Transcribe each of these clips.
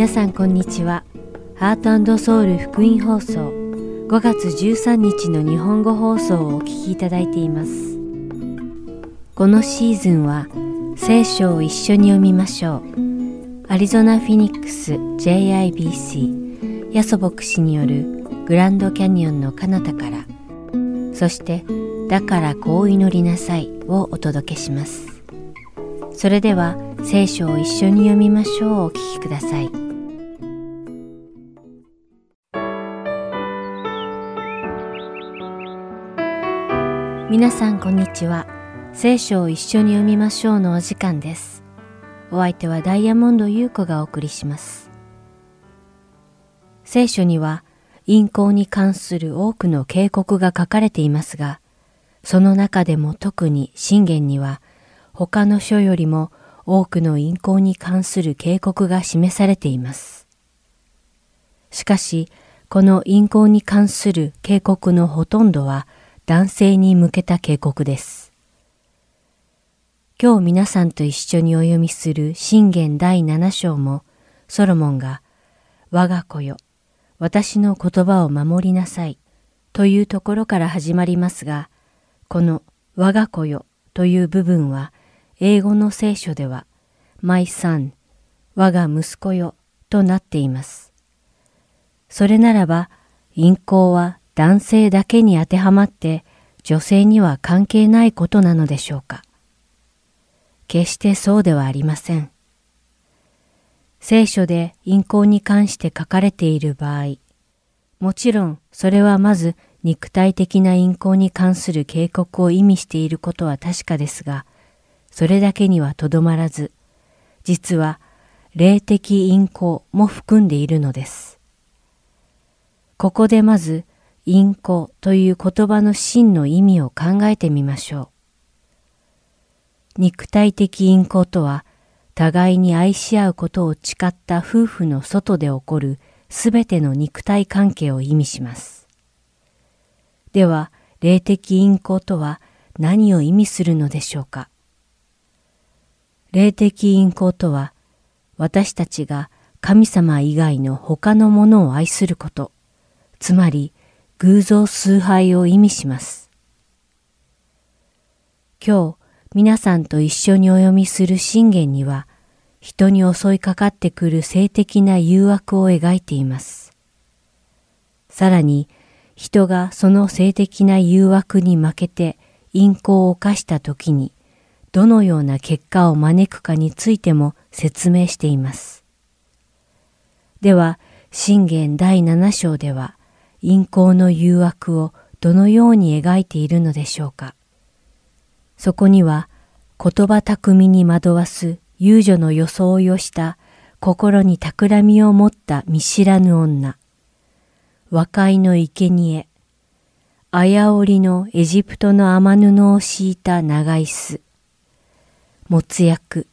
皆さんこんにちは。ハートソウル福音放送5月13日の日本語放送をお聞きいただいています。このシーズンは聖書を一緒に読みましょう。アリゾナ・フィニックス JIBC ヤソ牧師によるグランドキャニオンの彼方からそしてだからこう祈りなさいをお届けします。それでは聖書を一緒に読みましょうお聞きください。皆さんこんにちは。聖書を一緒に読みましょうのお時間です。お相手はダイヤモンド優子がお送りします。聖書には陰行に関する多くの警告が書かれていますが、その中でも特に信玄には他の書よりも多くの陰行に関する警告が示されています。しかし、この陰行に関する警告のほとんどは男性に向けた警告です。今日皆さんと一緒にお読みする信玄第7章もソロモンが我が子よ、私の言葉を守りなさいというところから始まりますが、この我が子よという部分は英語の聖書では、My son、我が息子よとなっています。それならば、陰行は男性だけに当てはまって女性には関係ないことなのでしょうか。決してそうではありません。聖書で陰行に関して書かれている場合、もちろんそれはまず肉体的な陰行に関する警告を意味していることは確かですが、それだけにはとどまらず、実は霊的陰行も含んでいるのです。ここでまず陰行という言葉の真の意味を考えてみましょう。肉体的陰行とは、互いに愛し合うことを誓った夫婦の外で起こるすべての肉体関係を意味します。では、霊的陰行とは何を意味するのでしょうか？霊的陰行とは、私たちが神様以外の他のものを愛すること、つまり偶像崇拝を意味します。今日、皆さんと一緒にお読みする信玄には、人に襲いかかってくる性的な誘惑を描いています。さらに、人がその性的な誘惑に負けて陰行を犯した時に、どのような結果を招くかについても説明しています。では、信玄第7章では、陰行の誘惑をどのように描いているのでしょうか。そこには、言葉巧みに惑わす遊女の装いをした心に企みを持った見知らぬ女、和解の生贄、あやおりのエジプトの雨布を敷いた長椅子、もつ薬、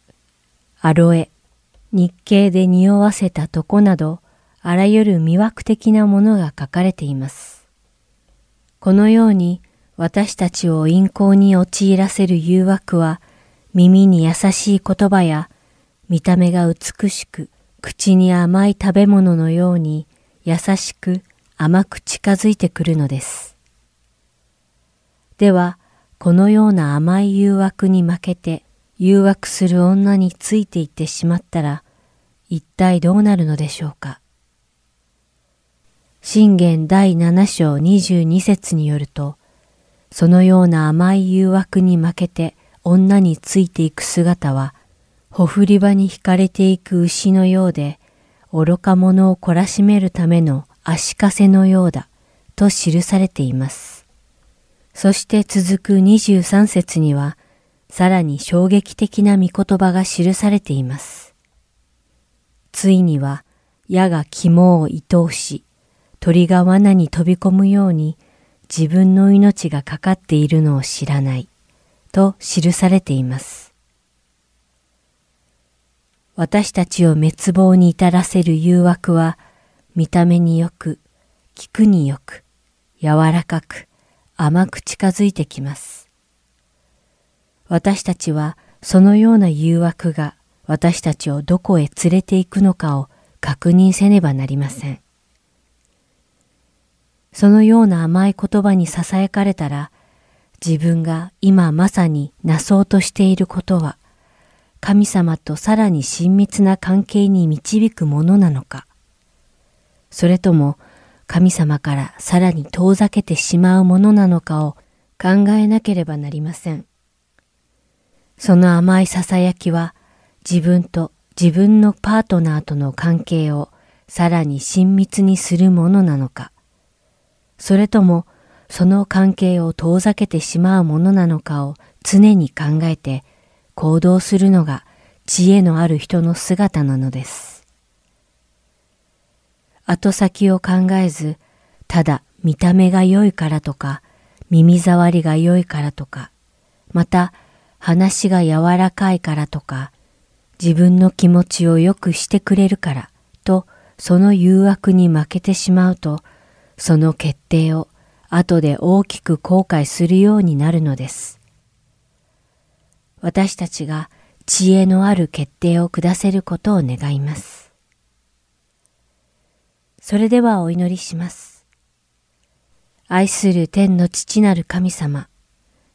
アロエ、日経で匂わせた床など、あらゆる魅惑的なものが書かれています。このように私たちを陰行に陥らせる誘惑は、耳に優しい言葉や見た目が美しく口に甘い食べ物のように優しく甘く近づいてくるのです。では、このような甘い誘惑に負けて誘惑する女についていってしまったら、一体どうなるのでしょうか？信玄第七章22節によると、そのような甘い誘惑に負けて女についていく姿は、ほふり場に惹かれていく牛のようで、愚か者を懲らしめるための足かせのようだ、と記されています。そして続く23節には、さらに衝撃的な御言葉が記されています。ついには矢が肝を愛おし、鳥が罠に飛び込むように自分の命がかかっているのを知らないと記されています。私たちを滅亡に至らせる誘惑は見た目によく、聞くによく、柔らかく、甘く近づいてきます。私たちはそのような誘惑が私たちをどこへ連れて行くのかを確認せねばなりません。そのような甘い言葉に囁かれたら、自分が今まさになそうとしていることは、神様とさらに親密な関係に導くものなのか、それとも神様からさらに遠ざけてしまうものなのかを考えなければなりません。その甘い囁きは自分と自分のパートナーとの関係をさらに親密にするものなのか、それともその関係を遠ざけてしまうものなのかを常に考えて行動するのが知恵のある人の姿なのです。後先を考えず、ただ見た目が良いからとか、耳障りが良いからとか、また話が柔らかいからとか、自分の気持ちを良くしてくれるからとその誘惑に負けてしまうと、その決定を後で大きく後悔するようになるのです。私たちが知恵のある決定を下せることを願います。それではお祈りします。愛する天の父なる神様、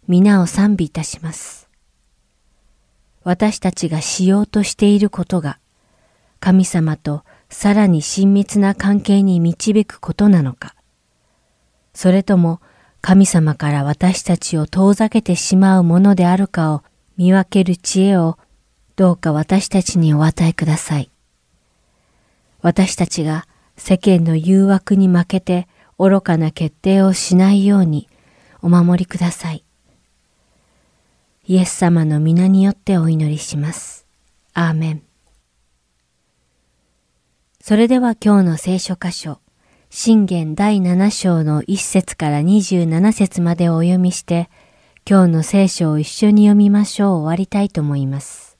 皆を賛美いたします。私たちがしようとしていることが、神様とさらに親密な関係に導くことなのか、それとも神様から私たちを遠ざけてしまうものであるかを見分ける知恵をどうか私たちにお与えください。私たちが世間の誘惑に負けて愚かな決定をしないようにお守りください。イエス様の皆によってお祈りします。アーメン。それでは今日の聖書箇所、信玄第7章の1節から27節までお読みして、今日の聖書を一緒に読みましょう終わりたいと思います。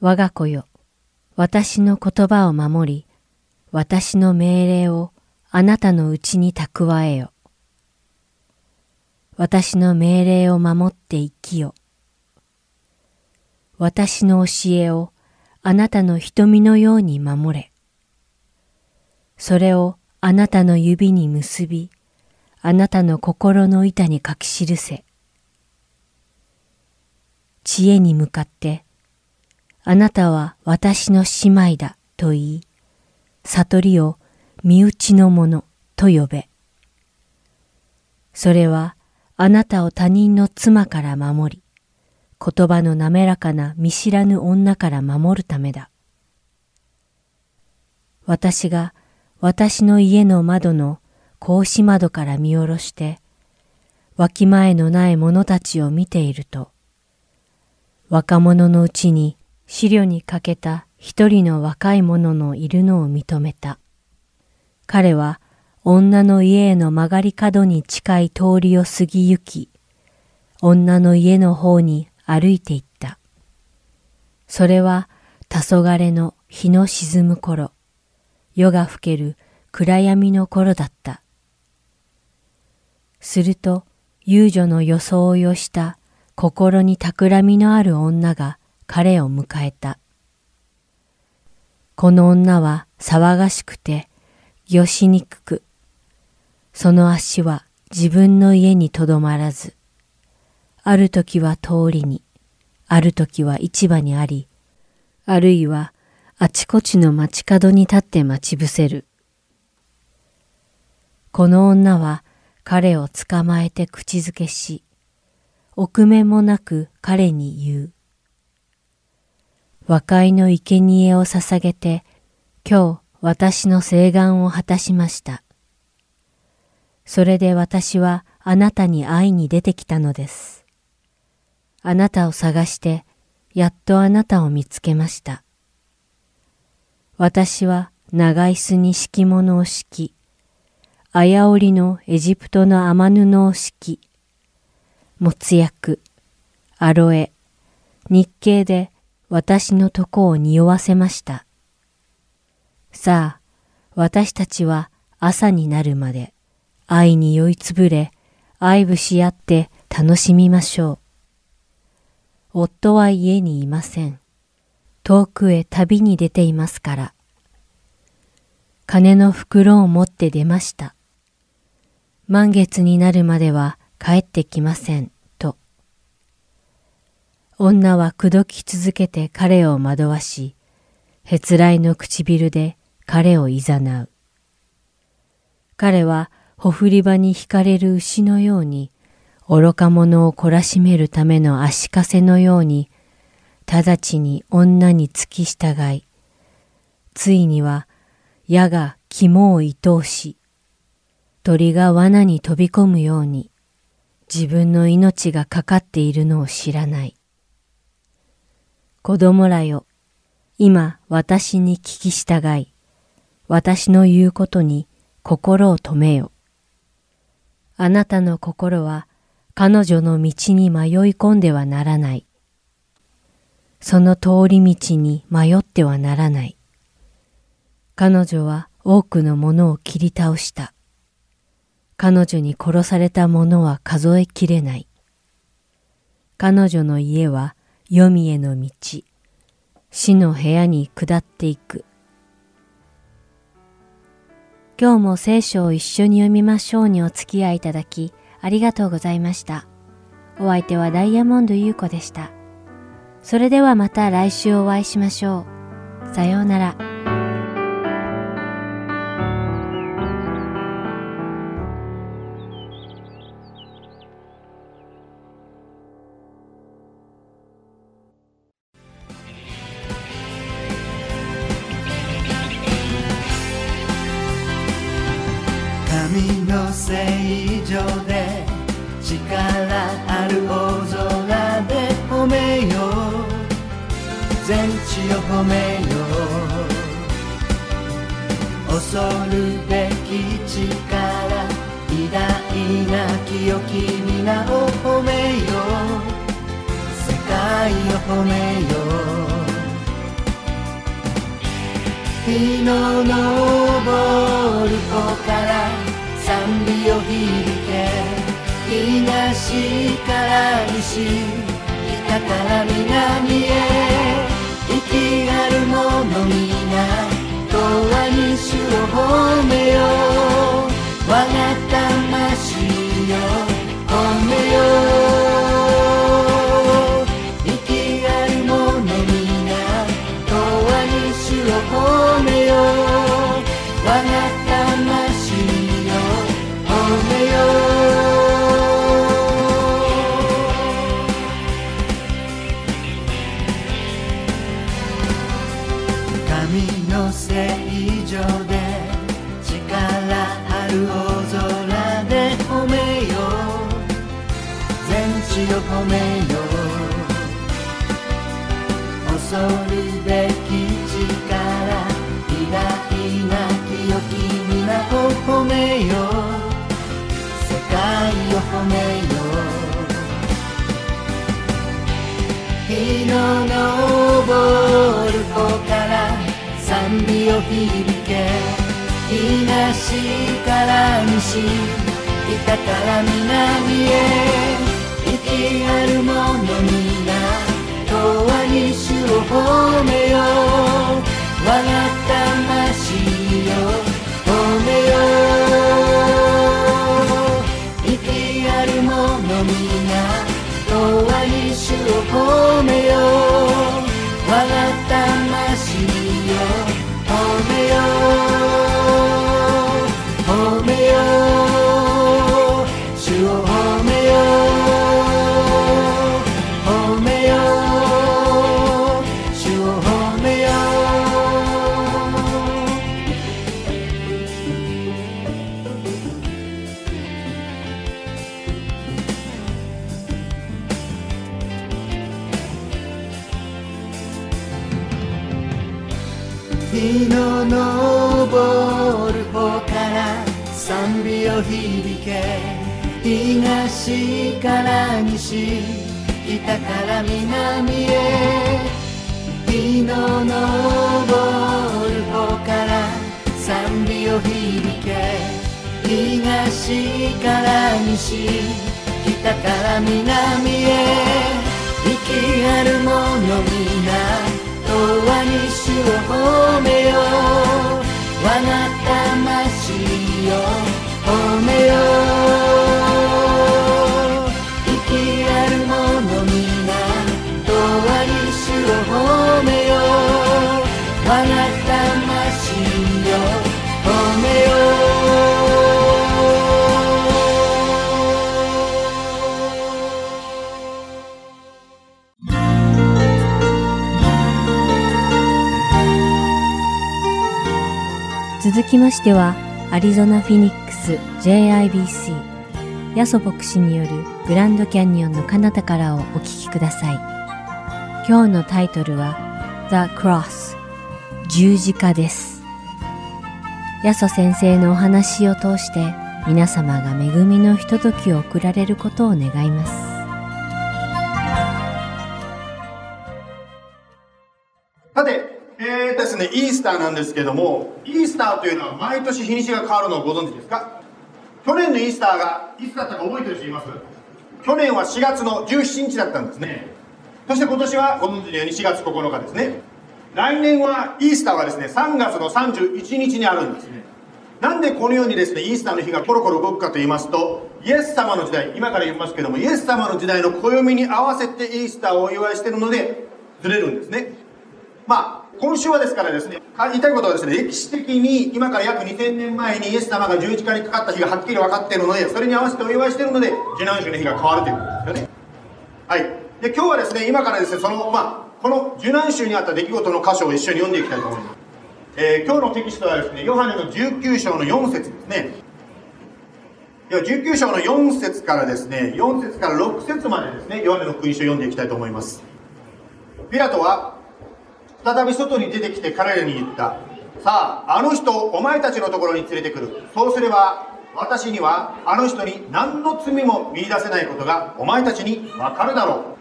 我が子よ、私の言葉を守り、私の命令をあなたのうちに蓄えよ。私の命令を守って生きよ。私の教えをあなたの瞳のように守れ。それをあなたの指に結び、あなたの心の板に書き記せ。知恵に向かって、あなたは私の姉妹だと言い、悟りを身内のものと呼べ。それはあなたを他人の妻から守り、言葉の滑らかな見知らぬ女から守るためだ。私が私の家の窓の格子窓から見下ろして、わきまえのない者たちを見ていると、若者のうちに資料にかけた一人の若い者のいるのを認めた。彼は女の家への曲がり角に近い通りを過ぎ行き、女の家の方に歩いていった。それは黄昏の日の沈む頃、夜が更ける暗闇の頃だった。すると、遊女の装いをした心に企みのある女が彼を迎えた。この女は騒がしくて、よしにくく、その足は自分の家にとどまらず、ある時は通りに、ある時は市場にあり、あるいはあちこちの街角に立って待ち伏せる。この女は彼を捕まえて口づけし、臆面もなく彼に言う。和解の生贄を捧げて、今日私の誓願を果たしました。それで私はあなたに会いに出てきたのです。あなたを探して、やっとあなたを見つけました。私は長椅子に敷物を敷き、あやおりのエジプトの雨布を敷き、もつ薬、アロエ、日系で私のとこを匂わせました。さあ、私たちは朝になるまで愛に酔いつぶれ、愛撫し合って楽しみましょう。夫は家にいません。遠くへ旅に出ていますから。金の袋を持って出ました。満月になるまでは帰ってきません、と。女は口説き続けて彼を惑わし、へつらいの唇で彼をいざなう。彼はほふり場に惹かれる牛のように、愚か者を懲らしめるための足かせのように、直ちに女に付き従い、ついには矢が肝を愛おし、鳥が罠に飛び込むように、自分の命がかかっているのを知らない。子供らよ、今私に聞き従い、私の言うことに心を止めよ。あなたの心は彼女の道に迷い込んではならない。その通り道に迷ってはならない。彼女は多くのものを切り倒した。彼女に殺された者は数えきれない。彼女の家は黄泉への道、死の部屋に下っていく。今日も聖書を一緒に読みましょうにお付き合いいただき、ありがとうございました。お相手はダイヤモンド優子でした。それではまた来週お会いしましょう。さようなら。西から西北から南へ。褒めよう。世界を褒めよう。日の昇る方から賛美を響け。東から西北から南へ。きあるものみな。永遠に主を褒めよう。我が魂永遠に主を褒昇る方から賛美を響け東から西北から南へ日の昇る方から賛美を響け東から西北から南へ生きあるもの皆我が魂を褒めよう。生きある者皆とわり主を褒めよう。我が魂続きましては、アリゾナ・フィニックス JIBC ヤソ牧師によるグランドキャニオンの彼方からをお聞きください。今日のタイトルは The Cross 十字架です。ヤソ先生のお話を通して皆様が恵みのひとときを送られることを願います。ですね、イースターなんですけども、イースターというのは毎年日にちが変わるのをご存知ですか？去年のイースターがいつだったか覚えてる人います？去年は4月の17日だったんですね。そして今年はご存知のように4月9日ですね。来年はイースターはですね、3月の31日にあるんですね。なんでこのようにですね、イースターの日がコロコロ動くかと言いますと、イエス様の時代、今から言いますけども、イエス様の時代の暦に合わせてイースターをお祝いしてるので、ずれるんですね。まあ、今週はですからですね、言いたいことはですね、歴史的に今から約2000年前にイエス様が十字架にかかった日がはっきり分かっているので、それに合わせてお祝いしているので、受難週の日が変わるということですよね。はい。で、今日はですね、今からですね、その、まあ、この受難週にあった出来事の箇所を一緒に読んでいきたいと思います。えー今日のテキストはですね、ヨハネの19章の4節ですね。では19章の4節からですね、4節から6節までですね、ヨハネの福音書を読んでいきたいと思います。ピラトは再び外に出てきて彼らに言った。さあ、あの人をお前たちのところに連れてくる。そうすれば、私にはあの人に何の罪も見出せないことがお前たちにわかるだろ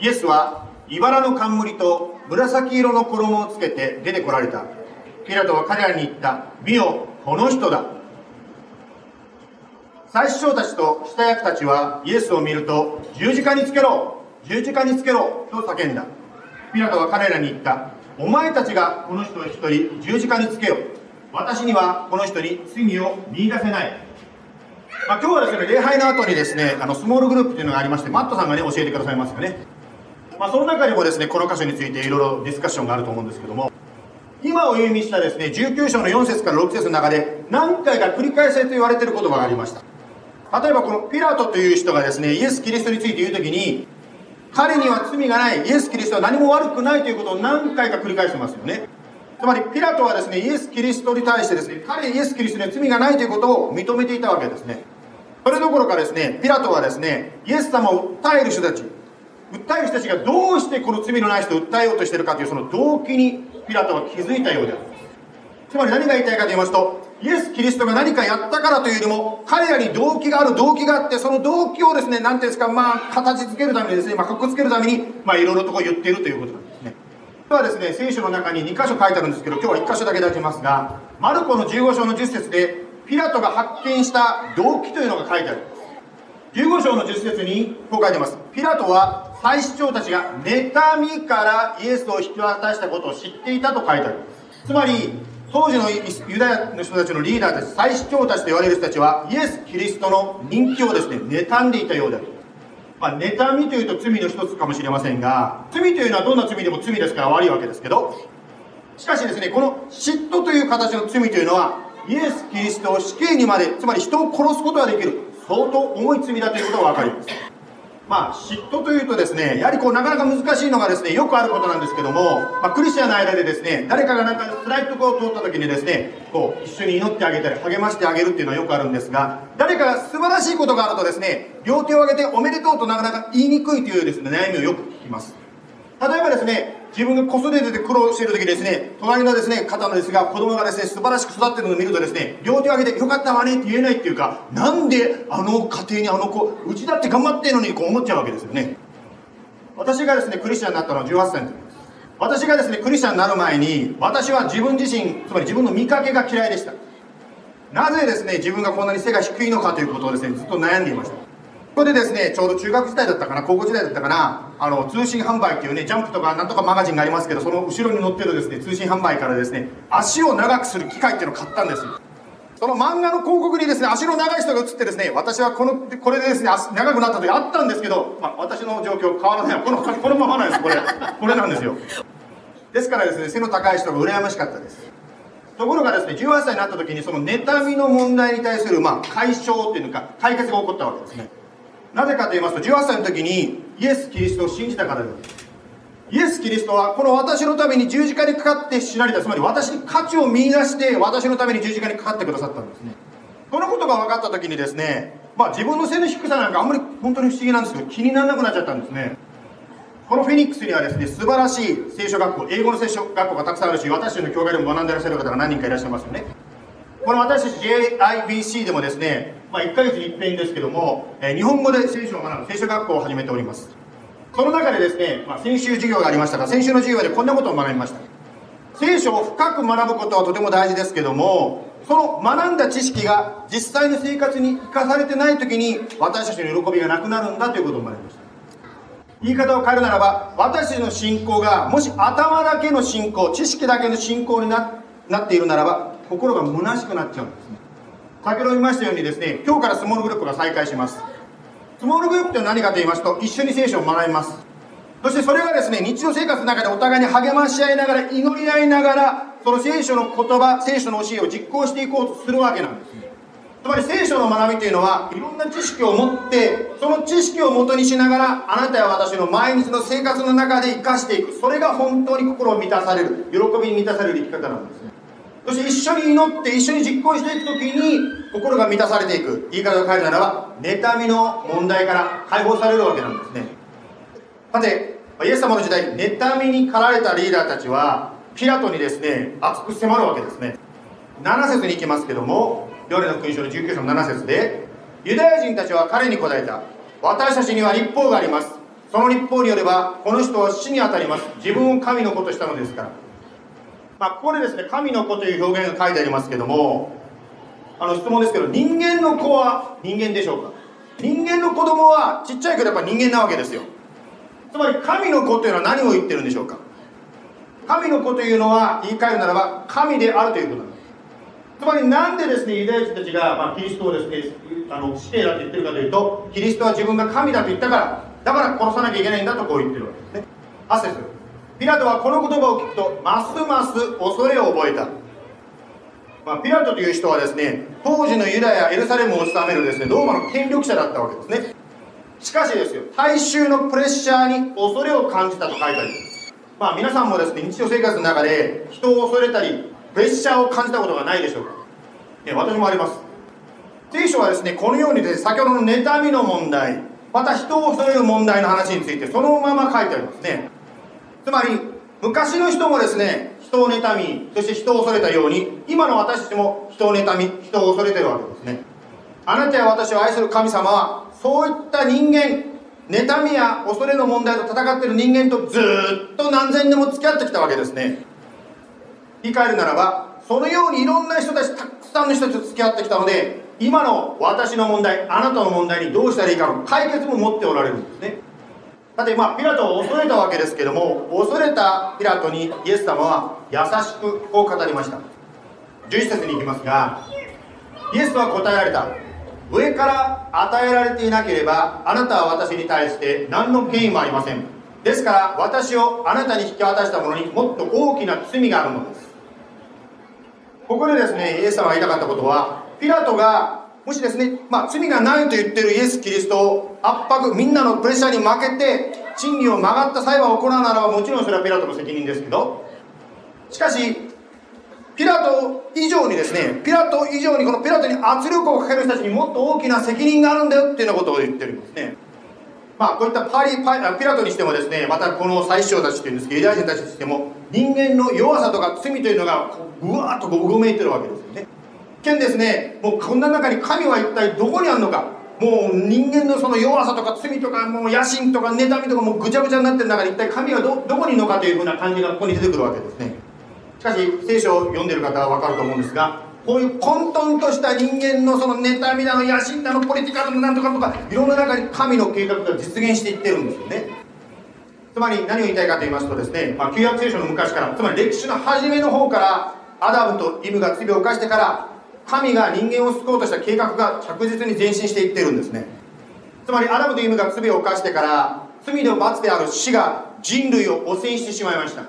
う。イエスは、茨の冠と紫色の衣をつけて出てこられた。ピラトは彼らに言った。見よ、この人だ。最首長たちと下役たちはイエスを見ると十字架につけろ十字架につけろと叫んだピラトは彼らに言った。お前たちがこの人を一人十字架につけよ。私にはこの人に罪を見出せない、まあ、今日はですね礼拝の後にですねあのスモールグループというのがありましてマットさんがね教えてくださいますよね、まあ、その中にもですねこの箇所についていろいろディスカッションがあると思うんですけども。今お読みしたですね19章の4節から6節の中で何回か繰り返せと言われている言葉がありました。例えばこのピラトという人がですね、イエス・キリストについて言うときに、彼には罪がない、イエス・キリストは何も悪くないということを何回か繰り返してますよね。つまりピラトはですね、イエス・キリストに対してですね、彼イエス・キリストには罪がないということを認めていたわけですね。それどころかですね、ピラトはですね、イエス様を訴える人たち、訴える人たちがどうしてこの罪のない人を訴えようとしているかというその動機にピラトは気づいたようである。つまり何が言いたいかと言いますと、イエス・キリストが何かやったからというよりも、彼らに動機がある、動機があって、その動機をですね、なんていうんですか、まあ、形付けるためにですね、まあ、格好つけるために、まあ、いろいろとこう言っているということなんですね。ではですね、聖書の中に2箇所書いてあるんですけど、今日は1箇所だけ出しますが、マルコの15章の10節で、ピラトが発見した動機というのが書いてある。15章の10節にこう書いてます。ピラトは祭司長たちが妬みからイエスを引き渡したことを知っていたと書いてある。つまり、当時のユダヤの人たちのリーダーたち、祭司長たちと言われる人たちは、イエス・キリストの人気をですね、妬んでいたようである。まあ、妬みというと罪の一つかもしれませんが、罪というのはどんな罪でも罪ですから悪いわけですけど、しかしですね、この嫉妬という形の罪というのは、イエス・キリストを死刑にまで、つまり人を殺すことができる、相当重い罪だということがわかります。まあ、嫉妬というとですね、やはりこう、なかなか難しいのがですね、よくあることなんですけども、まあ、クリスチャンの間でですね、誰かがなんか辛いところを通った時にですね、こう、一緒に祈ってあげたり、励ましてあげるっていうのはよくあるんですが、誰かが素晴らしいことがあるとですね、両手を挙げておめでとうとなかなか言いにくいというですね、悩みをよく聞きます。例えばですね、自分が子育てで苦労している時ですね、隣のですね、方のですが、子供がですね、素晴らしく育っているのを見るとですね、両手を挙げてよかったわねって言えないっていうか、なんであの家庭にあの子、うちだって頑張ってるのにこう思っちゃうわけですよね。私がですね、クリスチャンになったのは18歳の時です。私がですね、クリスチャンになる前に、私は自分自身、つまり自分の見かけが嫌いでした。なぜですね、自分がこんなに背が低いのかということをですね、ずっと悩んでいました。ここでですね、ちょうど中学時代だったかな、高校時代だったかな、あの、通信販売っていうね、ジャンプとかなんとかマガジンがありますけど、その後ろに載ってるですね、通信販売からですね、足を長くする機械っていうのを買ったんです。その漫画の広告にですね、足の長い人が映ってですね、私はこの、これでですね、足長くなった時あったんですけど、まあ、私の状況変わらない。この、このままなんです、これ。これなんですよ。ですからですね、背の高い人が羨ましかったです。ところがですね、18歳になった時にその妬みの問題に対する、まあ、解消っていうのか、解決が起こったわけですね。なぜかと言いますと、18歳の時にイエス・キリストを信じたからです。イエス・キリストはこの私のために十字架にかかって死なれた、つまり私に価値を見出して私のために十字架にかかってくださったんですね。このことが分かった時にですね、まあ自分の背の低さなんかあんまり本当に不思議なんですけど気にならなくなっちゃったんですね。このフェニックスにはですね、素晴らしい聖書学校、英語の聖書学校がたくさんあるし、私たちの教会でも学んでらっしゃる方が何人かいらっしゃいますよね。この私たち JIBC でもですね、まあ、1ヶ月に一遍ですけども、えー、日本語で聖書を学ぶ聖書学校を始めております。その中でですね、まあ、先週授業がありましたが、先週の授業でこんなことを学びました。聖書を深く学ぶことはとても大事ですけども、その学んだ知識が実際の生活に生かされてない時に私たちの喜びがなくなるんだということを学びました。言い方を変えるならば、私たちの信仰がもし頭だけの信仰、知識だけの信仰になっているならば、心が虚しくなっちゃうんですね。先ほど言いましたようにですね今日からスモールグループが再開します。スモールグループって何かと言いますと一緒に聖書を学びます。そしてそれがですね日常生活の中でお互いに励まし合いながら祈り合いながらその聖書の言葉聖書の教えを実行していこうとするわけなんです。つまり聖書の学びというのはいろんな知識を持ってその知識をもとにしながらあなたや私の毎日の生活の中で生かしていく。それが本当に心を満たされる喜びに満たされる生き方なんです。そして一緒に祈って一緒に実行していくときに心が満たされていく。言い方を変えるならば妬みの問題から解放されるわけなんですね。さてイエス様の時代妬みに駆られたリーダーたちはピラトにですね熱く迫るわけですね。7節に行きますけどもヨレの勲章の19章の7節でユダヤ人たちは彼に答えた。私たちには立法があります。その立法によればこの人は死に当たります。自分を神の子としたのですから。まあ、ここでですね、神の子という表現が書いてありますけども、あの質問ですけど、人間の子は人間でしょうか？人間の子供はちっちゃいけどやっぱ人間なわけですよ。つまり神の子というのは何を言ってるんでしょうか？神の子というのは言い換えるならば神であるということなんです。つまりなんでですね、ユダヤ人たちが、まあ、キリストをですね、あの死刑だと言ってるかというと、キリストは自分が神だと言ったから、だから殺さなきゃいけないんだとこう言ってるわけですね。アセス。ピラトはこの言葉を聞くとますます恐れを覚えた、まあ、ピラトという人はですね当時のユダヤエルサレムを治めるですねローマの権力者だったわけですね。しかしですよ大衆のプレッシャーに恐れを感じたと書いてあります。まあ皆さんもですね日常生活の中で人を恐れたりプレッシャーを感じたことがないでしょうか、ね、私もあります。聖書はですねこのようにですね先ほどの妬みの問題また人を恐れる問題の話についてそのまま書いてありますね。つまり昔の人もですね人を妬みそして人を恐れたように今の私たちも人を妬み人を恐れてるわけですね。あなたや私を愛する神様はそういった人間妬みや恐れの問題と戦ってる人間とずっと何千年も付き合ってきたわけですね。言い換えるならばそのようにいろんな人たちたくさんの人たちと付き合ってきたので今の私の問題あなたの問題にどうしたらいいかの解決も持っておられるんですね。さてまあピラトを恐れたわけですけども恐れたピラトにイエス様は優しくこう語りました。11節に行きますがイエスは答えられた。上から与えられていなければあなたは私に対して何の権威もありません。ですから私をあなたに引き渡した者にもっと大きな罪があるのです。ここでですねイエス様が言いたかったことはピラトがもしですね、まあ、罪がないと言ってるイエス・キリストを圧迫、みんなのプレッシャーに負けて、真理を曲がった裁判を行うならば、もちろんそれはピラトの責任ですけど、しかし、ピラト以上にですね、ピラト以上にこのピラトに圧力をかける人たちにもっと大きな責任があるんだよっていうようなことを言ってるんですね。まあ、こういったパリパリピラトにしてもですね、またこの最初たちというんですけど、ユダヤ人たちにしても、人間の弱さとか罪というのが、うわーっとこううごめいてるわけですよね。見ですねもうこんな中に神は一体どこにあるのか。もう人間のその弱さとか罪とかもう野心とか妬みとかもうぐちゃぐちゃになってる中で一体神はどどこにいるのかというふうな感じがここに出てくるわけですね。しかし聖書を読んでる方は分かると思うんですがこういう混沌とした人間のその妬みだの野心だのポリティカルのなんとかとかいろんな中に神の計画が実現していってるんですよね。つまり何を言いたいかと言いますとですね、まあ、旧約聖書の昔からつまり歴史の初めの方からアダムとイブが罪を犯してから神が人間を救おうとした計画が着実に前進していってるんですね。つまりアダムとイブが罪を犯してから罪の罰である死が人類を汚染してしまいました。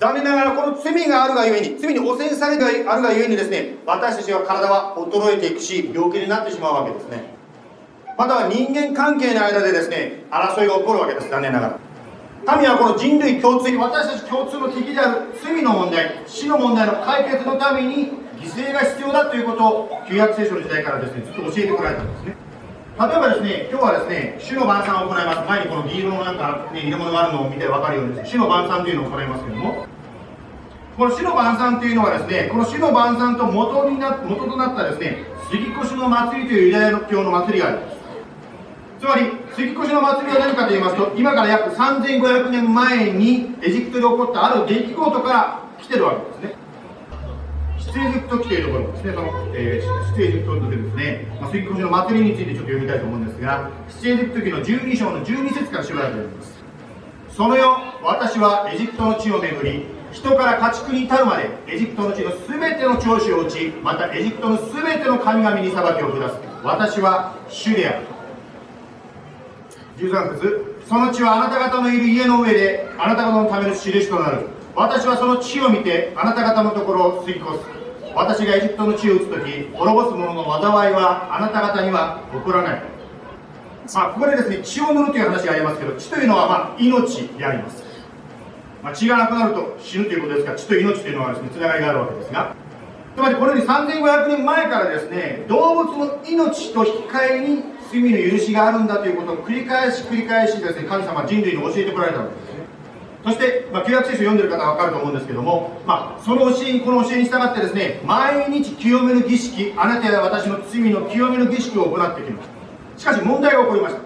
残念ながらこの罪があるがゆえに罪に汚染されてあるがゆえにですね私たちは体は衰えていくし病気になってしまうわけですね。または人間関係の間でですね争いが起こるわけです。残念ながら。神はこの人類共通に私たち共通の敵である罪の問題死の問題の解決のために犠牲が必要だということを旧約聖書の時代からですねずっと教えてこられたんですね例えばですね、今日はですね、主の晩餐を行います。前にこの銀色のなんか、ね、入れ物があるのを見て分かるようにです、ね、主の晩餐というのを行いますけども、この主の晩餐というのはですね、この主の晩餐と元にな元となったですね、杉越の祭りというユダヤ教の祭りがあります。つまり、杉越の祭りは何かと言いますと、今から約3500年前にエジプトで起こったある出来事から来てるわけですね。出エジプト記というところですね、その、えー、出エジプトの時ですね、まあ、水越の祭りについてちょっと読みたいと思うんですが、出エジプト記の12章の12節から縛られております。その夜、私はエジプトの地を巡り、人から家畜に至るまで、エジプトの地のすべての長子を打ち、またエジプトのすべての神々に裁きを下す。私は主である。13節その地はあなた方のいる家の上で、あなた方のための印となる。私はその地を見て、あなた方のところを吸い越す。私がエジプトの地を打つ時滅ぼす者の災いはあなた方には起こらない。まあここでですね血を塗るという話がありますけど血というのはまあ命であります、まあ、血がなくなると死ぬということですから血と命というのはですねつながりがあるわけですが。つまりこのように3500年前からですね動物の命と引き換えに罪の許しがあるんだということを繰り返し繰り返しですね神様人類に教えてこられたわけです。そして、まあ、旧約聖書を読んでる方は分かると思うんですけども、まあ、その教えにこの教えに従ってですね毎日清める儀式あなたや私の罪の清める儀式を行ってきました。しかし問題が起こりました。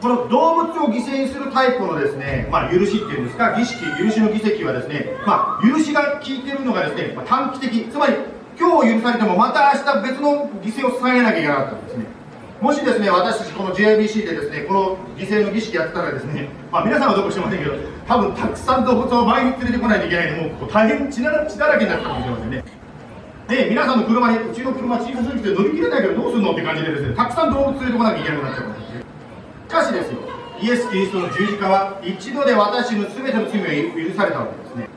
この動物を犠牲にするタイプのですね、まあ、許しっていうんですか儀式許しの儀式はですね、まあ、許しが効いてるのがですね、まあ、短期的つまり今日許されてもまた明日別の犠牲を捧げなきゃいけなかったんですね。もしですね、私たちこの JIBC でですね、この犠牲の儀式やってたらですね、まあ皆さんはどうかしてませんけど、多分たくさん動物を前に連れてこないといけないので、もう大変血だら血だらけになったかもしれませんね。で、皆さんの車に、うちの車小さすぎて乗り切れないけどどうするのって感じでですね、たくさん動物連れてこなきゃいけなくなっちゃうかもしれない。しかしですよ、イエス・キリストの十字架は一度で私の全ての罪を許されたわけですね。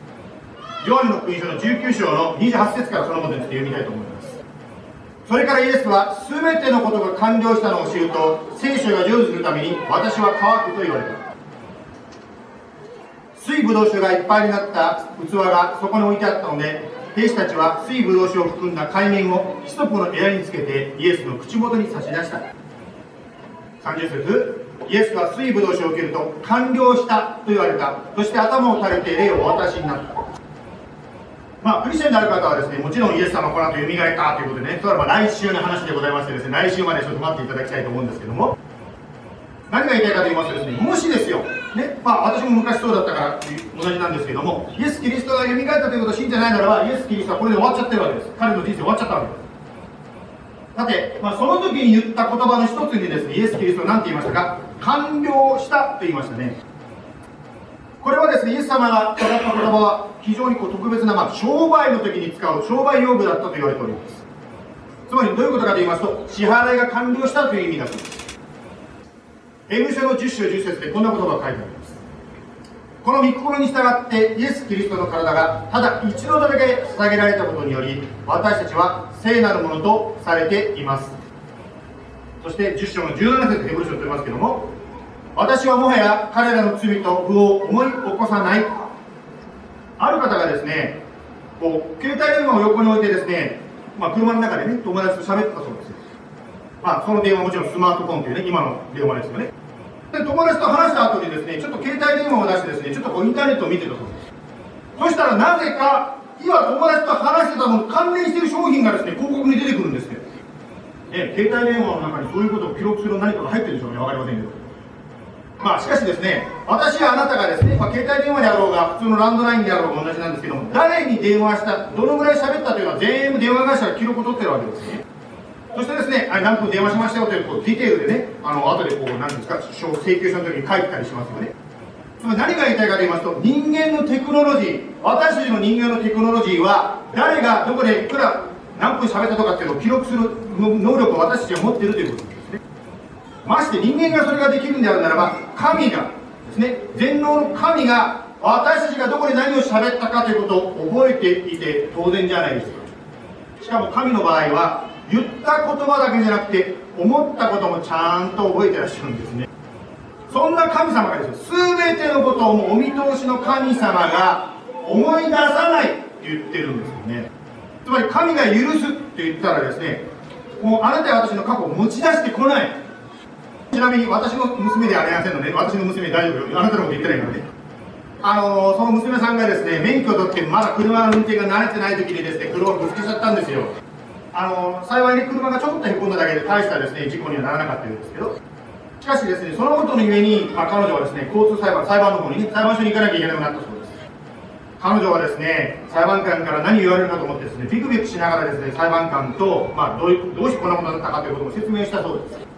ヨハネの福音書の19章の28節からそのことについて読みたいと思います。それからイエスは全てのことが完了したのを知ると聖書が成就するために私は乾くと言われた。水ぶどう酒がいっぱいになった器がそこに置いてあったので兵士たちは水ぶどう酒を含んだ海面をヒソプの枝につけてイエスの口元に差し出した。30節イエスは水ぶどう酒を受けると完了したと言われた。そして頭を垂れて霊をお渡しになった。まあ、クリスチャンである方はですね、もちろんイエス様この後蘇ったということでね、それは来週の話でございましてですね、来週までちょっと待っていただきたいと思うんですけども、何が言いたいかと言いますとですね、もしですよ、ね、まあ私も昔そうだったから同じなんですけども、イエス・キリストが蘇ったということを信じてないならば、イエス・キリストはこれで終わっちゃってるわけです。彼の人生終わっちゃったわけです。さて、まあ、その時に言った言葉の一つにですね、イエス・キリストは何て言いましたか？完了したと言いましたね。これはですね、イエス様が語った言葉は非常にこう特別な、まあ、商売の時に使う商売用具だったと言われております。つまりどういうことかと言いますと、支払いが完了したという意味だと思います。エム書の10章10節でこんな言葉が書いてあります。この御心に従ってイエス・キリストの体がただ一度だけ捧げられたことにより私たちは聖なるものとされていますそして10章の17節でヘブル書と言いますけども私はもはや彼らの罪と不を思い起こさない。ある方がですねこう携帯電話を横に置いてですね、まあ、車の中でね友達と喋ってたそうです、まあ、その電話もちろんスマートフォンというね今の電話ですよね。で友達と話した後にですねちょっと携帯電話を出してですねちょっとこうインターネットを見てたそうです。そしたらなぜか今友達と話してたのに関連している商品がですね広告に出てくるんですよ、ね、携帯電話の中にそういうことを記録する何かが入ってるでしょうね。分かりませんけど。まあしかしですね私やあなたがですね、まあ、携帯電話であろうが普通のランドラインであろうが同じなんですけども誰に電話したどのぐらい喋ったというのは全部電話会社が記録を取ってるわけですねそしてですね、あ何分電話しましたよというこうディテールでね、あの後でこう、なんですか、請求書の時に書いたりしますよね。つまり何が言いたいかと言いますと、人間のテクノロジー、私たちの人間のテクノロジーは、誰がどこでいくら何分喋ったとかっていうのを記録する能力を私たちは持っているということです。まして人間がそれができるんであるならば、神がですね、全能の神が私たちがどこで何を喋ったかということを覚えていて当然じゃないですか。しかも神の場合は、言った言葉だけじゃなくて思ったこともちゃんと覚えてらっしゃるんですね。そんな神様がですよ全てのことをもお見通しの神様が思い出さないって言ってるんですよね。つまり神が許すって言ったらですねもうあなたや私の過去を持ち出してこない。ちなみに私の娘ではありませんので私の娘大丈夫よ。あなたのこと言ってないからね。あのその娘さんがですね免許を取ってまだ車の運転が慣れてない時にですね車をぶつけちゃったんですよ。あの幸いに車がちょっとへこんだだけで大したですね事故にはならなかったんですけど。しかしですねそのことのゆえに、まあ、彼女はですね交通裁判裁判の方に、ね、裁判所に行かなきゃいけなくなったそうです。彼女はですね裁判官から何言われるかと思ってですねビクビクしながらですね裁判官と、まあ、どうどうしてこんなことになったかということを説明したそうです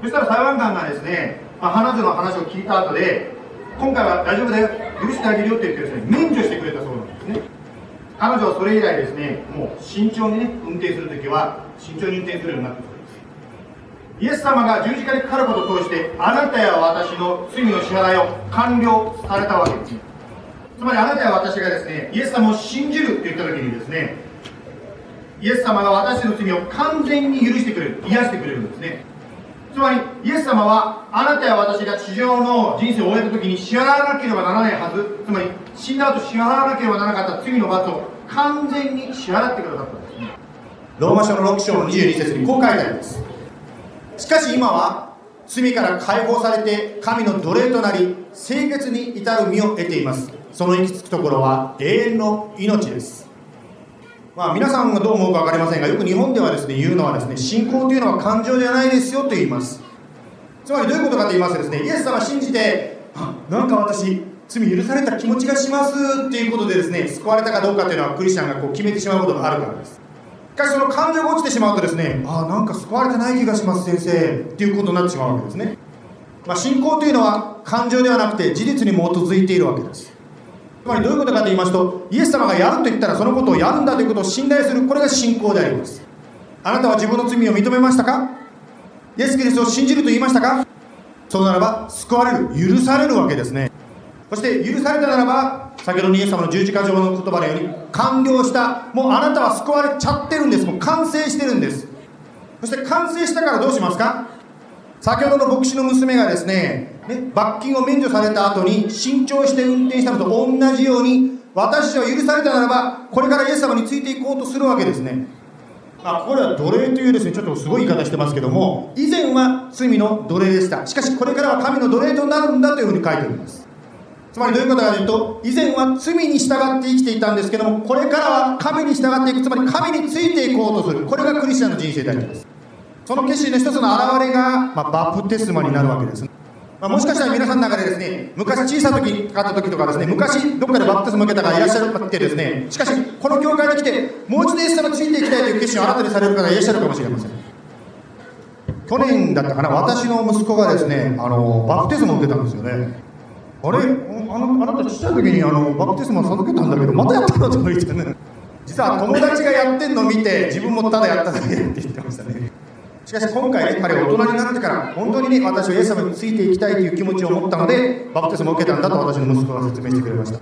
そしたら裁判官がですね、まあ、彼女の話を聞いた後で今回は大丈夫だよ許してあげるよって言ってですね免除してくれたそうなんですね。彼女はそれ以来ですねもう慎重にね運転するときは慎重に運転するようになったそうです。イエス様が十字架にかかることを通してあなたや私の罪の支払いを完了されたわけです。つまりあなたや私がですねイエス様を信じるって言った時にですねイエス様が私の罪を完全に許してくれる癒してくれるんですね。つまりイエス様はあなたや私が地上の人生を終えた時に支払わなければならないはず。つまり死んだ後支払わなければならなかった罪の罰を完全に支払ってくださったんですね。ローマ書の6章の22節にこう書いてあります。しかし今は罪から解放されて神の奴隷となり清潔に至る身を得ています。その行き着くところは永遠の命です。まあ、皆さんがどう思うか分かりませんがよく日本ではですね言うのはですね信仰というのは感情ではないですよと言います。つまりどういうことかと言いますとですねイエス様信じてあなんか私罪許された気持ちがしますっていうことでですね救われたかどうかというのはクリスチャンがこう決めてしまうことがあるからです。しかしその感情が落ちてしまうとですねああなんか救われてない気がします先生っていうことになってしまうわけですね、まあ、信仰というのは感情ではなくて事実に基づいているわけです。つまりどういうことかと言いますとイエス様がやると言ったらそのことをやるんだということを信頼するこれが信仰であります。あなたは自分の罪を認めましたか？イエス・キリストを信じると言いましたか？そうならば救われる許されるわけですね。そして許されたならば先ほどのイエス様の十字架上の言葉のように完了した。もうあなたは救われちゃってるんです。もう完成してるんです。そして完成したからどうしますか？先ほどの牧師の娘がですねね、罰金を免除された後に慎重して運転したのと同じように私たちは許されたならばこれからイエス様についていこうとするわけですね。あこれは奴隷というですねちょっとすごい言い方してますけども以前は罪の奴隷でした。しかしこれからは神の奴隷となるんだというふうに書いております。つまりどういうことかというと以前は罪に従って生きていたんですけどもこれからは神に従っていく。つまり神についていこうとする。これがクリスチャンの人生であります。その決心の一つの表れが、まあ、バプテスマになるわけですまあ、もしかしたら皆さんの中でですね、昔小さな時かかった時とかですね、昔どっかでバプテスマ受けた方がいらっしゃるかってですね、しかし、この教会に来て、もう一度イエス様についていきたいという決心を新たにされる方がいらっしゃるかもしれません。去年だったかな、私の息子がですね、あの、バプテスマを受けたんですよね。あれあのあなたちっちゃい時にあのバプテスマ授けたんだけど、またやったの？と言ってね。実は友達がやってんのを見て、自分もただやっただけって言ってましたね。しかし今回ね、彼は大人になってから、本当にね、私はイエス様についていきたいという気持ちを持ったので、バプテスマを受けたんだと私の息子が説明してくれました。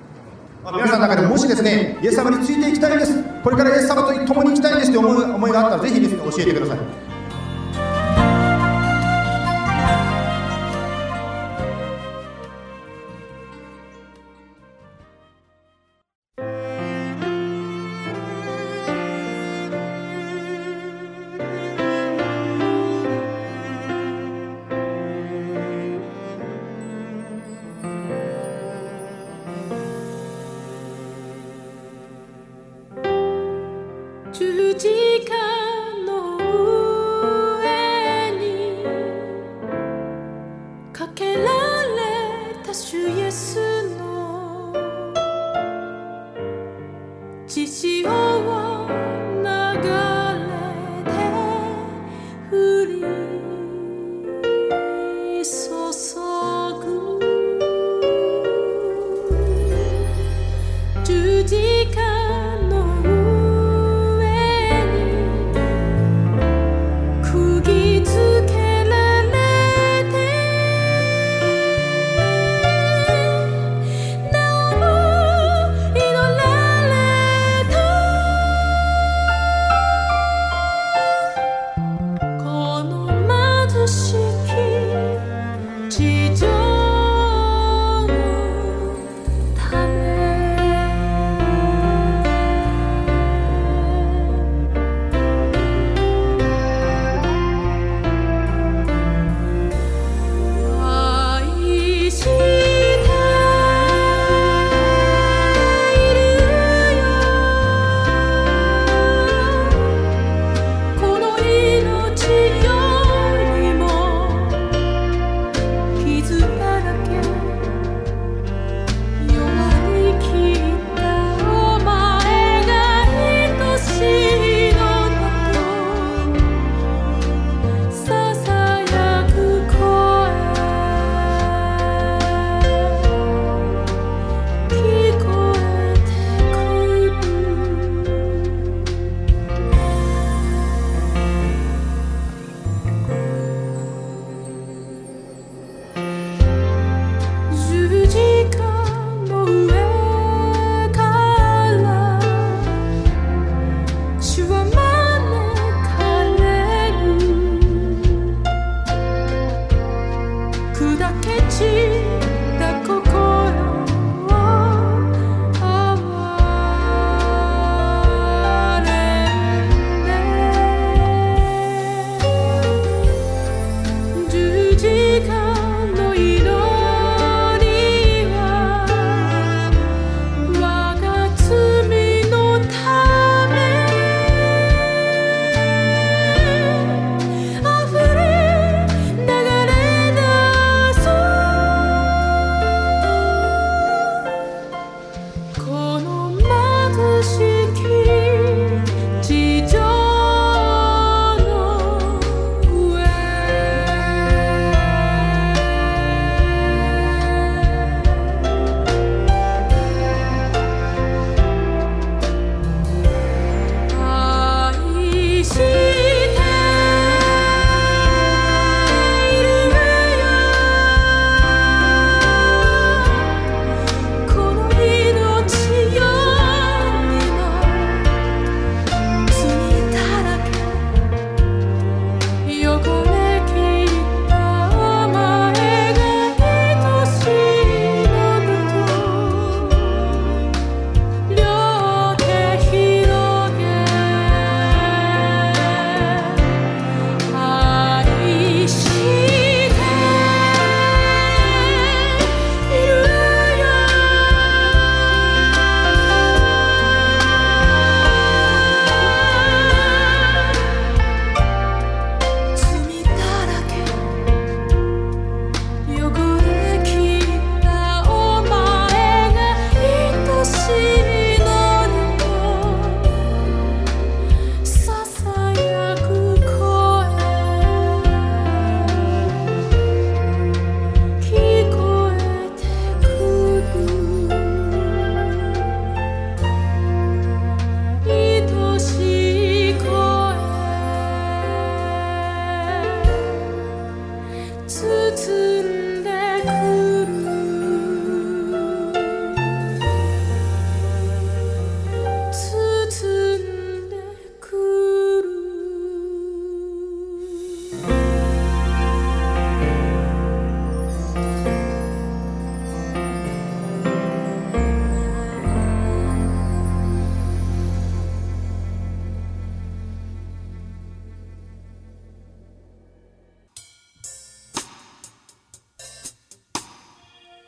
皆さんの中でもしですね、イエス様についていきたいんです、これからイエス様と共に行きたいんですという思い思いがあったら、ぜひですね、教えてください。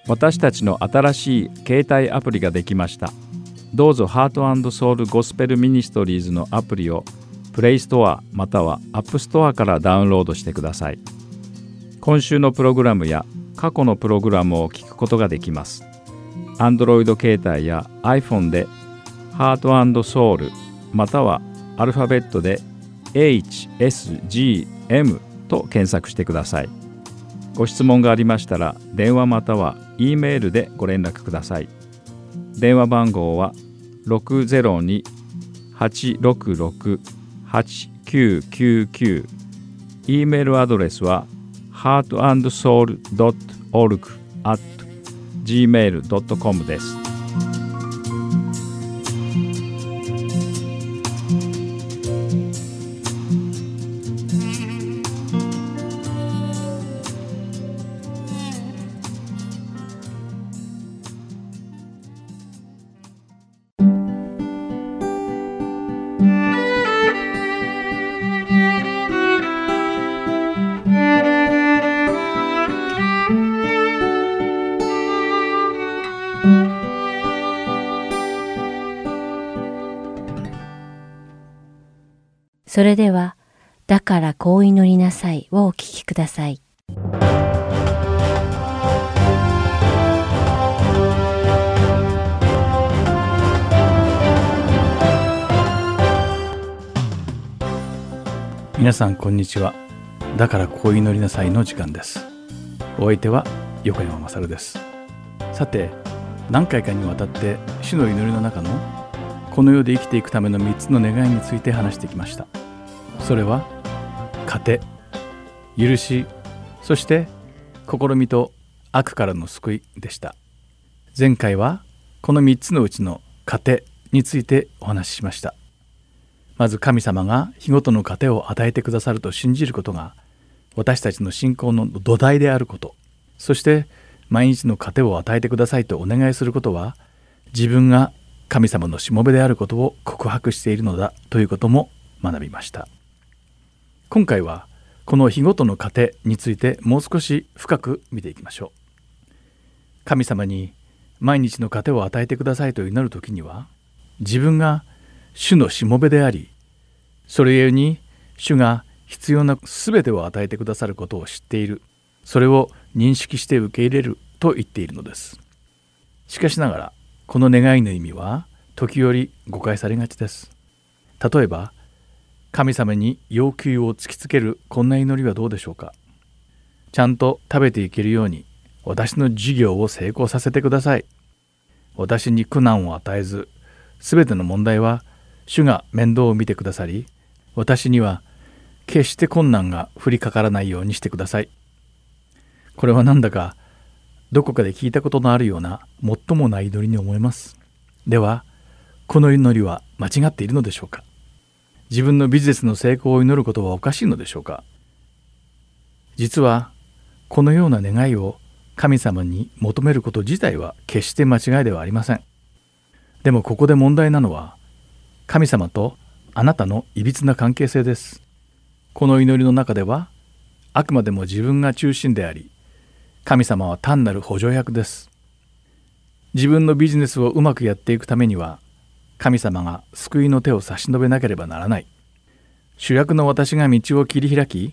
私たちの新しい携帯アプリができました。どうぞハートソウルゴスペルミニストリーズのアプリをプレイストアまたはアップストアからダウンロードしてください。今週のプログラムや過去のプログラムを聞くことができます。Android 携帯や iPhone でハートソウルまたはアルファベットで HSGM と検索してください。ご質問がありましたら電話または E メールでご連絡ください。電話番号は602-866-8999 E メールアドレスは heartandsoul.org at gmail.com です。それでは、だからこう祈りなさいをお聞きください。皆さんこんにちはだからこう祈りなさいの時間です。お相手は横山まさるです。さて何回かにわたって主の祈りの中のこの世で生きていくための3つの願いについて話してきました。それは糧許しそして試みと悪からの救いでした。前回はこの3つのうちの糧についてお話ししました。まず神様が日ごとの糧を与えてくださると信じることが私たちの信仰の土台であること。そして毎日の糧を与えてくださいとお願いすることは自分が神様のしもべであることを告白しているのだということも学びました。今回はこの日ごとの糧についてもう少し深く見ていきましょう。神様に毎日の糧を与えてくださいと祈る時には自分が主のしもべでありそれゆえに主が必要な全てを与えてくださることを知っている。それを認識して受け入れると言っているのです。しかしながらこの願いの意味は時折誤解されがちです。例えば神様に要求を突きつけるこんな祈りはどうでしょうか？ちゃんと食べていけるように私の事業を成功させてください。私に苦難を与えず全ての問題は主が面倒を見てくださり私には決して困難が降りかからないようにしてください。これはなんだかどこかで聞いたことのあるようなもっともない祈りに思えます。ではこの祈りは間違っているのでしょうか？自分のビジネスの成功を祈ることはおかしいのでしょうか？実はこのような願いを神様に求めること自体は決して間違いではありません。でもここで問題なのは神様とあなたのいびつな関係性です。この祈りの中ではあくまでも自分が中心であり神様は単なる補助役です。自分のビジネスをうまくやっていくためには神様が救いの手を差し伸べなければならない。主役の私が道を切り開き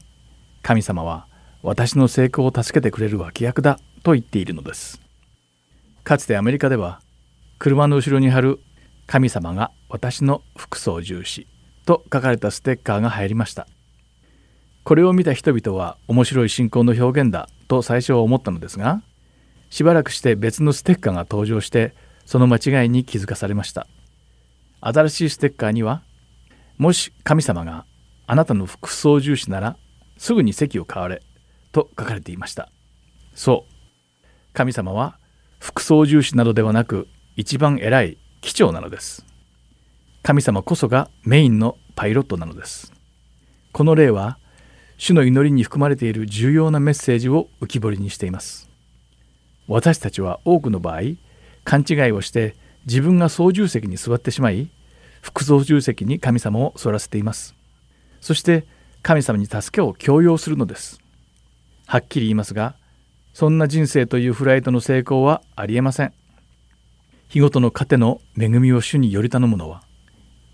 神様は私の成功を助けてくれる脇役だと言っているのです。かつてアメリカでは車の後ろに貼る神様が私の副操縦士と書かれたステッカーが入りました。これを見た人々は面白い信仰の表現だと最初は思ったのですがしばらくして別のステッカーが登場してその間違いに気づかされました。新しいステッカーにはもし神様があなたの副操縦士ならすぐに席を買われと書かれていました。そう。神様は副操縦士などではなく一番偉い機長なのです。神様こそがメインのパイロットなのです。この例は主の祈りに含まれている重要なメッセージを浮き彫りにしています。私たちは多くの場合勘違いをして自分が操縦席に座ってしまい副操縦席に神様を反らせています。そして神様に助けを強要するのです。はっきり言いますがそんな人生というフライトの成功はありえません。日ごとの糧の恵みを主により頼むのは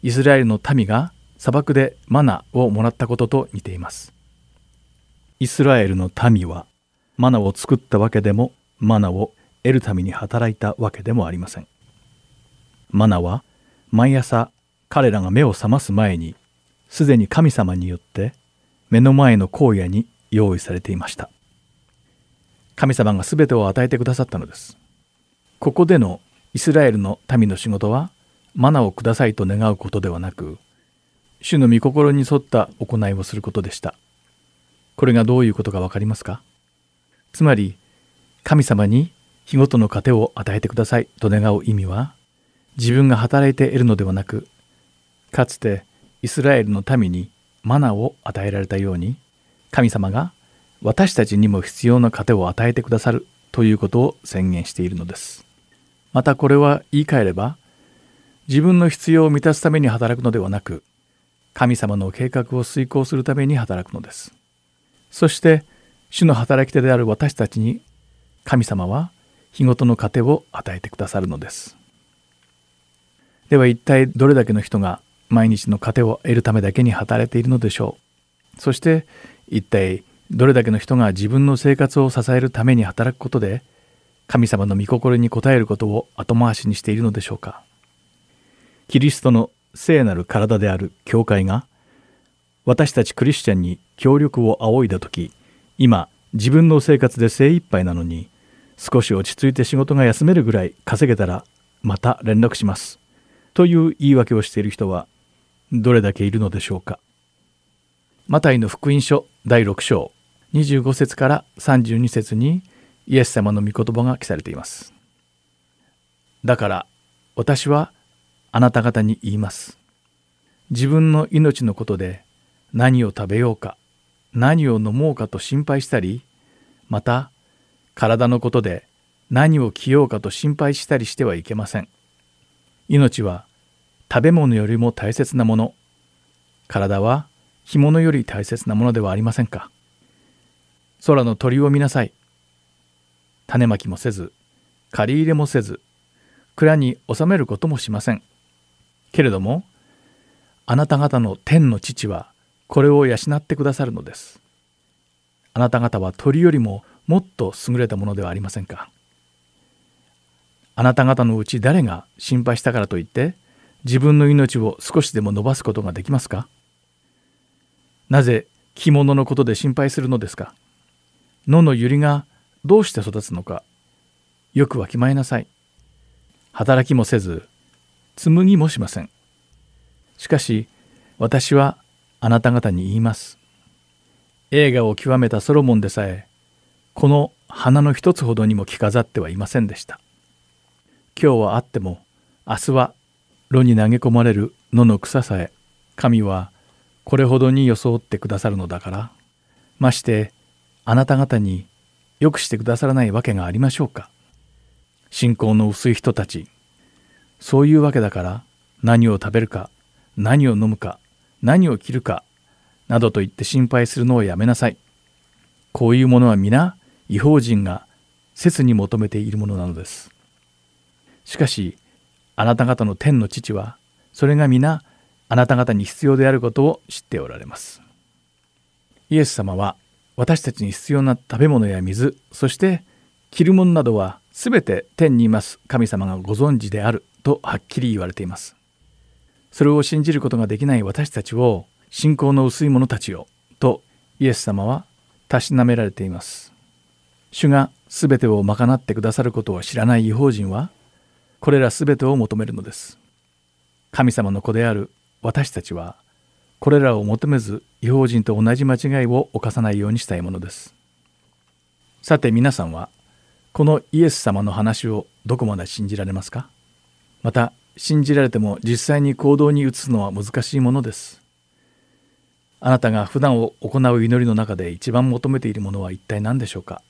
イスラエルの民が砂漠でマナをもらったことと似ています。イスラエルの民はマナを作ったわけでもマナを得るために働いたわけでもありません。マナは毎朝彼らが目を覚ます前にすでに神様によって目の前の荒野に用意されていました。神様が全てを与えてくださったのです。ここでのイスラエルの民の仕事はマナをくださいと願うことではなく主の御心に沿った行いをすることでした。これがどういうことか分かりますか？つまり神様に日ごとの糧を与えてくださいと願う意味は自分が働いて得るのではなくかつてイスラエルの民にマナを与えられたように神様が私たちにも必要な糧を与えてくださるということを宣言しているのです。またこれは言い換えれば自分の必要を満たすために働くのではなく神様の計画を遂行するために働くのです。そして主の働き手である私たちに神様は日ごとの糧を与えてくださるのです。では一体どれだけの人が毎日の糧を得るためだけに働いているのでしょう？そして一体どれだけの人が自分の生活を支えるために働くことで神様の御心に応えることを後回しにしているのでしょうか？キリストの聖なる体である教会が私たちクリスチャンに協力を仰いだ時今自分の生活で精一杯なのに少し落ち着いて仕事が休めるぐらい稼げたらまた連絡します。という言い訳をしている人はどれだけいるのでしょうか。マタイの福音書第6章25節から32節にイエス様の御言葉が記されています。だから私はあなた方に言います。自分の命のことで何を食べようか何を飲もうかと心配したりまた体のことで何を着ようかと心配したりしてはいけません。命は食べ物よりも大切なもの。体は干物より大切なものではありませんか？空の鳥を見なさい。種まきもせず借り入れもせず蔵に収めることもしません。けれどもあなた方の天の父はこれを養ってくださるのです。あなた方は鳥よりももっと優れたものではありませんか？あなた方のうち誰が心配したからといって自分の命を少しでも伸ばすことができますか？なぜ着物のことで心配するのですか？野の百合がどうして育つのか？よくわきまえなさい。働きもせず紡ぎもしません。しかし私はあなた方に言います。映画を極めたソロモンでさえこの花の一つほどにも着飾ってはいませんでした。今日はあっても明日は炉に投げ込まれる野の草さえ神はこれほどに装ってくださるのだから。ましてあなた方によくしてくださらないわけがありましょうか。信仰の薄い人たち。そういうわけだから何を食べるか何を飲むか何を着るかなどと言って心配するのをやめなさい。こういうものは皆違法人が切に求めているものなのです。しかしあなた方の天の父はそれが皆あなた方に必要であることを知っておられます。イエス様は私たちに必要な食べ物や水そして着るものなどは全て天にいます神様がご存知であるとはっきり言われています。それを信じることができない私たちを信仰の薄い者たちよとイエス様はたしなめられています。主が全てを賄ってくださることを知らない違法人はこれら全てを求めるのです。神様の子である私たちはこれらを求めず違法人と同じ間違いを犯さないようにしたいものです。さて皆さんはこのイエス様の話をどこまで信じられますか？また信じられても実際に行動に移すのは難しいものです。あなたが普段を行う祈りの中で一番求めているものは一体何でしょうか？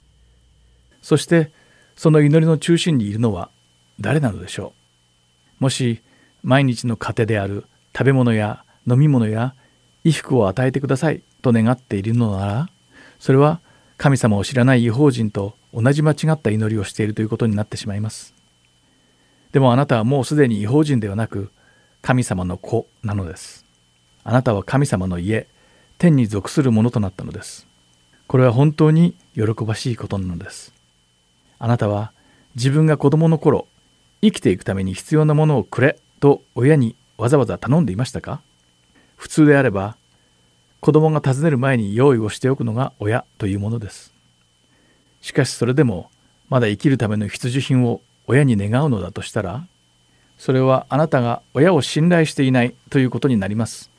そしてその祈りの中心にいるのは誰なのでしょう？もし毎日の糧である食べ物や飲み物や衣服を与えてくださいと願っているのならそれは神様を知らない違法人と同じ間違った祈りをしているということになってしまいます。でもあなたはもうすでに違法人ではなく神様の子なのです。あなたは神様の家天に属するものとなったのです。これは本当に喜ばしいことなのです。あなたは自分が子供の頃生きていくために必要なものをくれと親にわざわざ頼んでいましたか？普通であれば子供が尋ねる前に用意をしておくのが親というものです。しかしそれでもまだ生きるための必需品を親に願うのだとしたらそれはあなたが親を信頼していないということになります。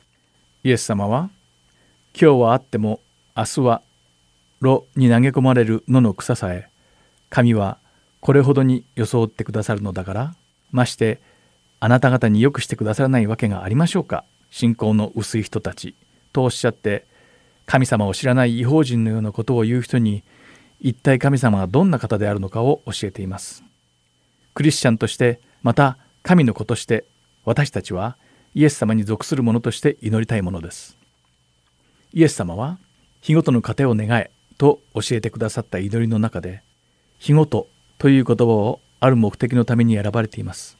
イエス様は今日はあっても明日は炉に投げ込まれる野の草さえ神はこれほどに装ってくださるのだからましてあなた方によくしてくださらないわけがありましょうか信仰の薄い人たちとおっしゃって神様を知らない違法人のようなことを言う人に一体神様がどんな方であるのかを教えています。クリスチャンとしてまた神の子として私たちはイエス様に属する者として祈りたいものです。イエス様は日ごとの糧を願えと教えてくださった祈りの中で日ごとという言葉をある目的のために選ばれています。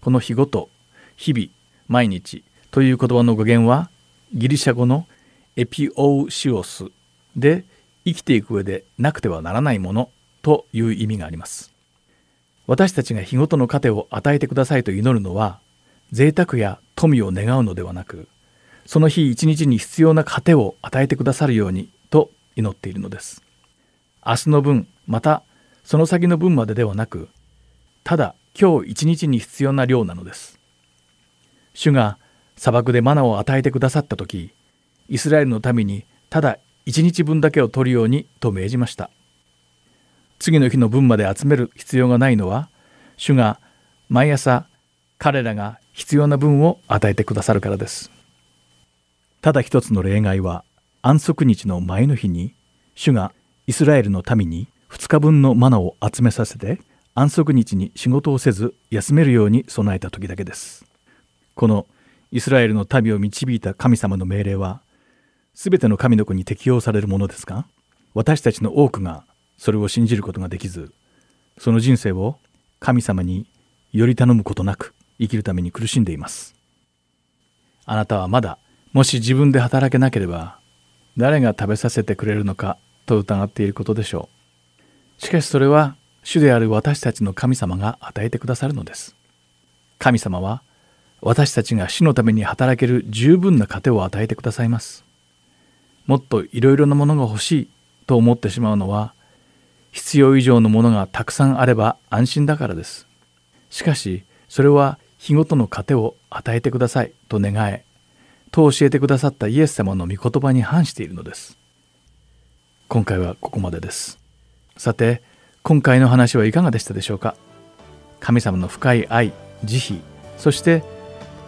この日ごと、日々、毎日という言葉の語源はギリシャ語のエピオウシオスで生きていく上でなくてはならないものという意味があります。私たちが日ごとの糧を与えてくださいと祈るのは贅沢や富を願うのではなくその日一日に必要な糧を与えてくださるようにと祈っているのです。明日の分またその先の分までではなくただ今日一日に必要な量なのです。主が砂漠でマナを与えてくださった時イスラエルの民にただ一日分だけを取るようにと命じました次の日の分まで集める必要がないのは主が毎朝彼らが必要な分を与えてくださるからですただ一つの例外は安息日の前の日に主がイスラエルの民に2日分のマナを集めさせて安息日に仕事をせず休めるように備えた時だけです。このイスラエルの民を導いた神様の命令は全ての神の子に適用されるものですが私たちの多くがそれを信じることができずその人生を神様により頼むことなく生きるために苦しんでいます。あなたはまだもし自分で働けなければ誰が食べさせてくれるのかと疑っていることでしょう。しかしそれは主である私たちの神様が与えてくださるのです神様は私たちが主のために働ける十分な糧を与えてくださいます。もっといろいろなものが欲しいと思ってしまうのは必要以上のものがたくさんあれば安心だからです。しかしそれは日ごとの糧を与えてくださいと願えと教えてくださったイエス様の御言葉に反しているのです。今回はここまでです。さて今回の話はいかがでしたでしょうか？神様の深い愛慈悲そして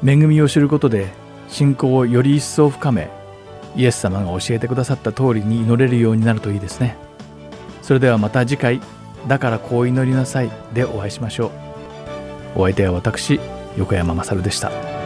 恵みを知ることで信仰をより一層深めイエス様が教えてくださった通りに祈れるようになるといいですね。それではまた次回「だからこう祈りなさい」でお会いしましょう。お相手は私横山勝でした。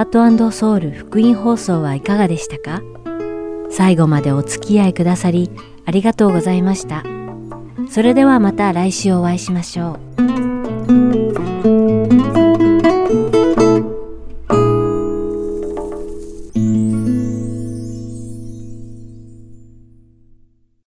ハートソウル福音放送はいかがでしたか？最後までお付き合いくださりありがとうございました。それではまた来週お会いしましょう。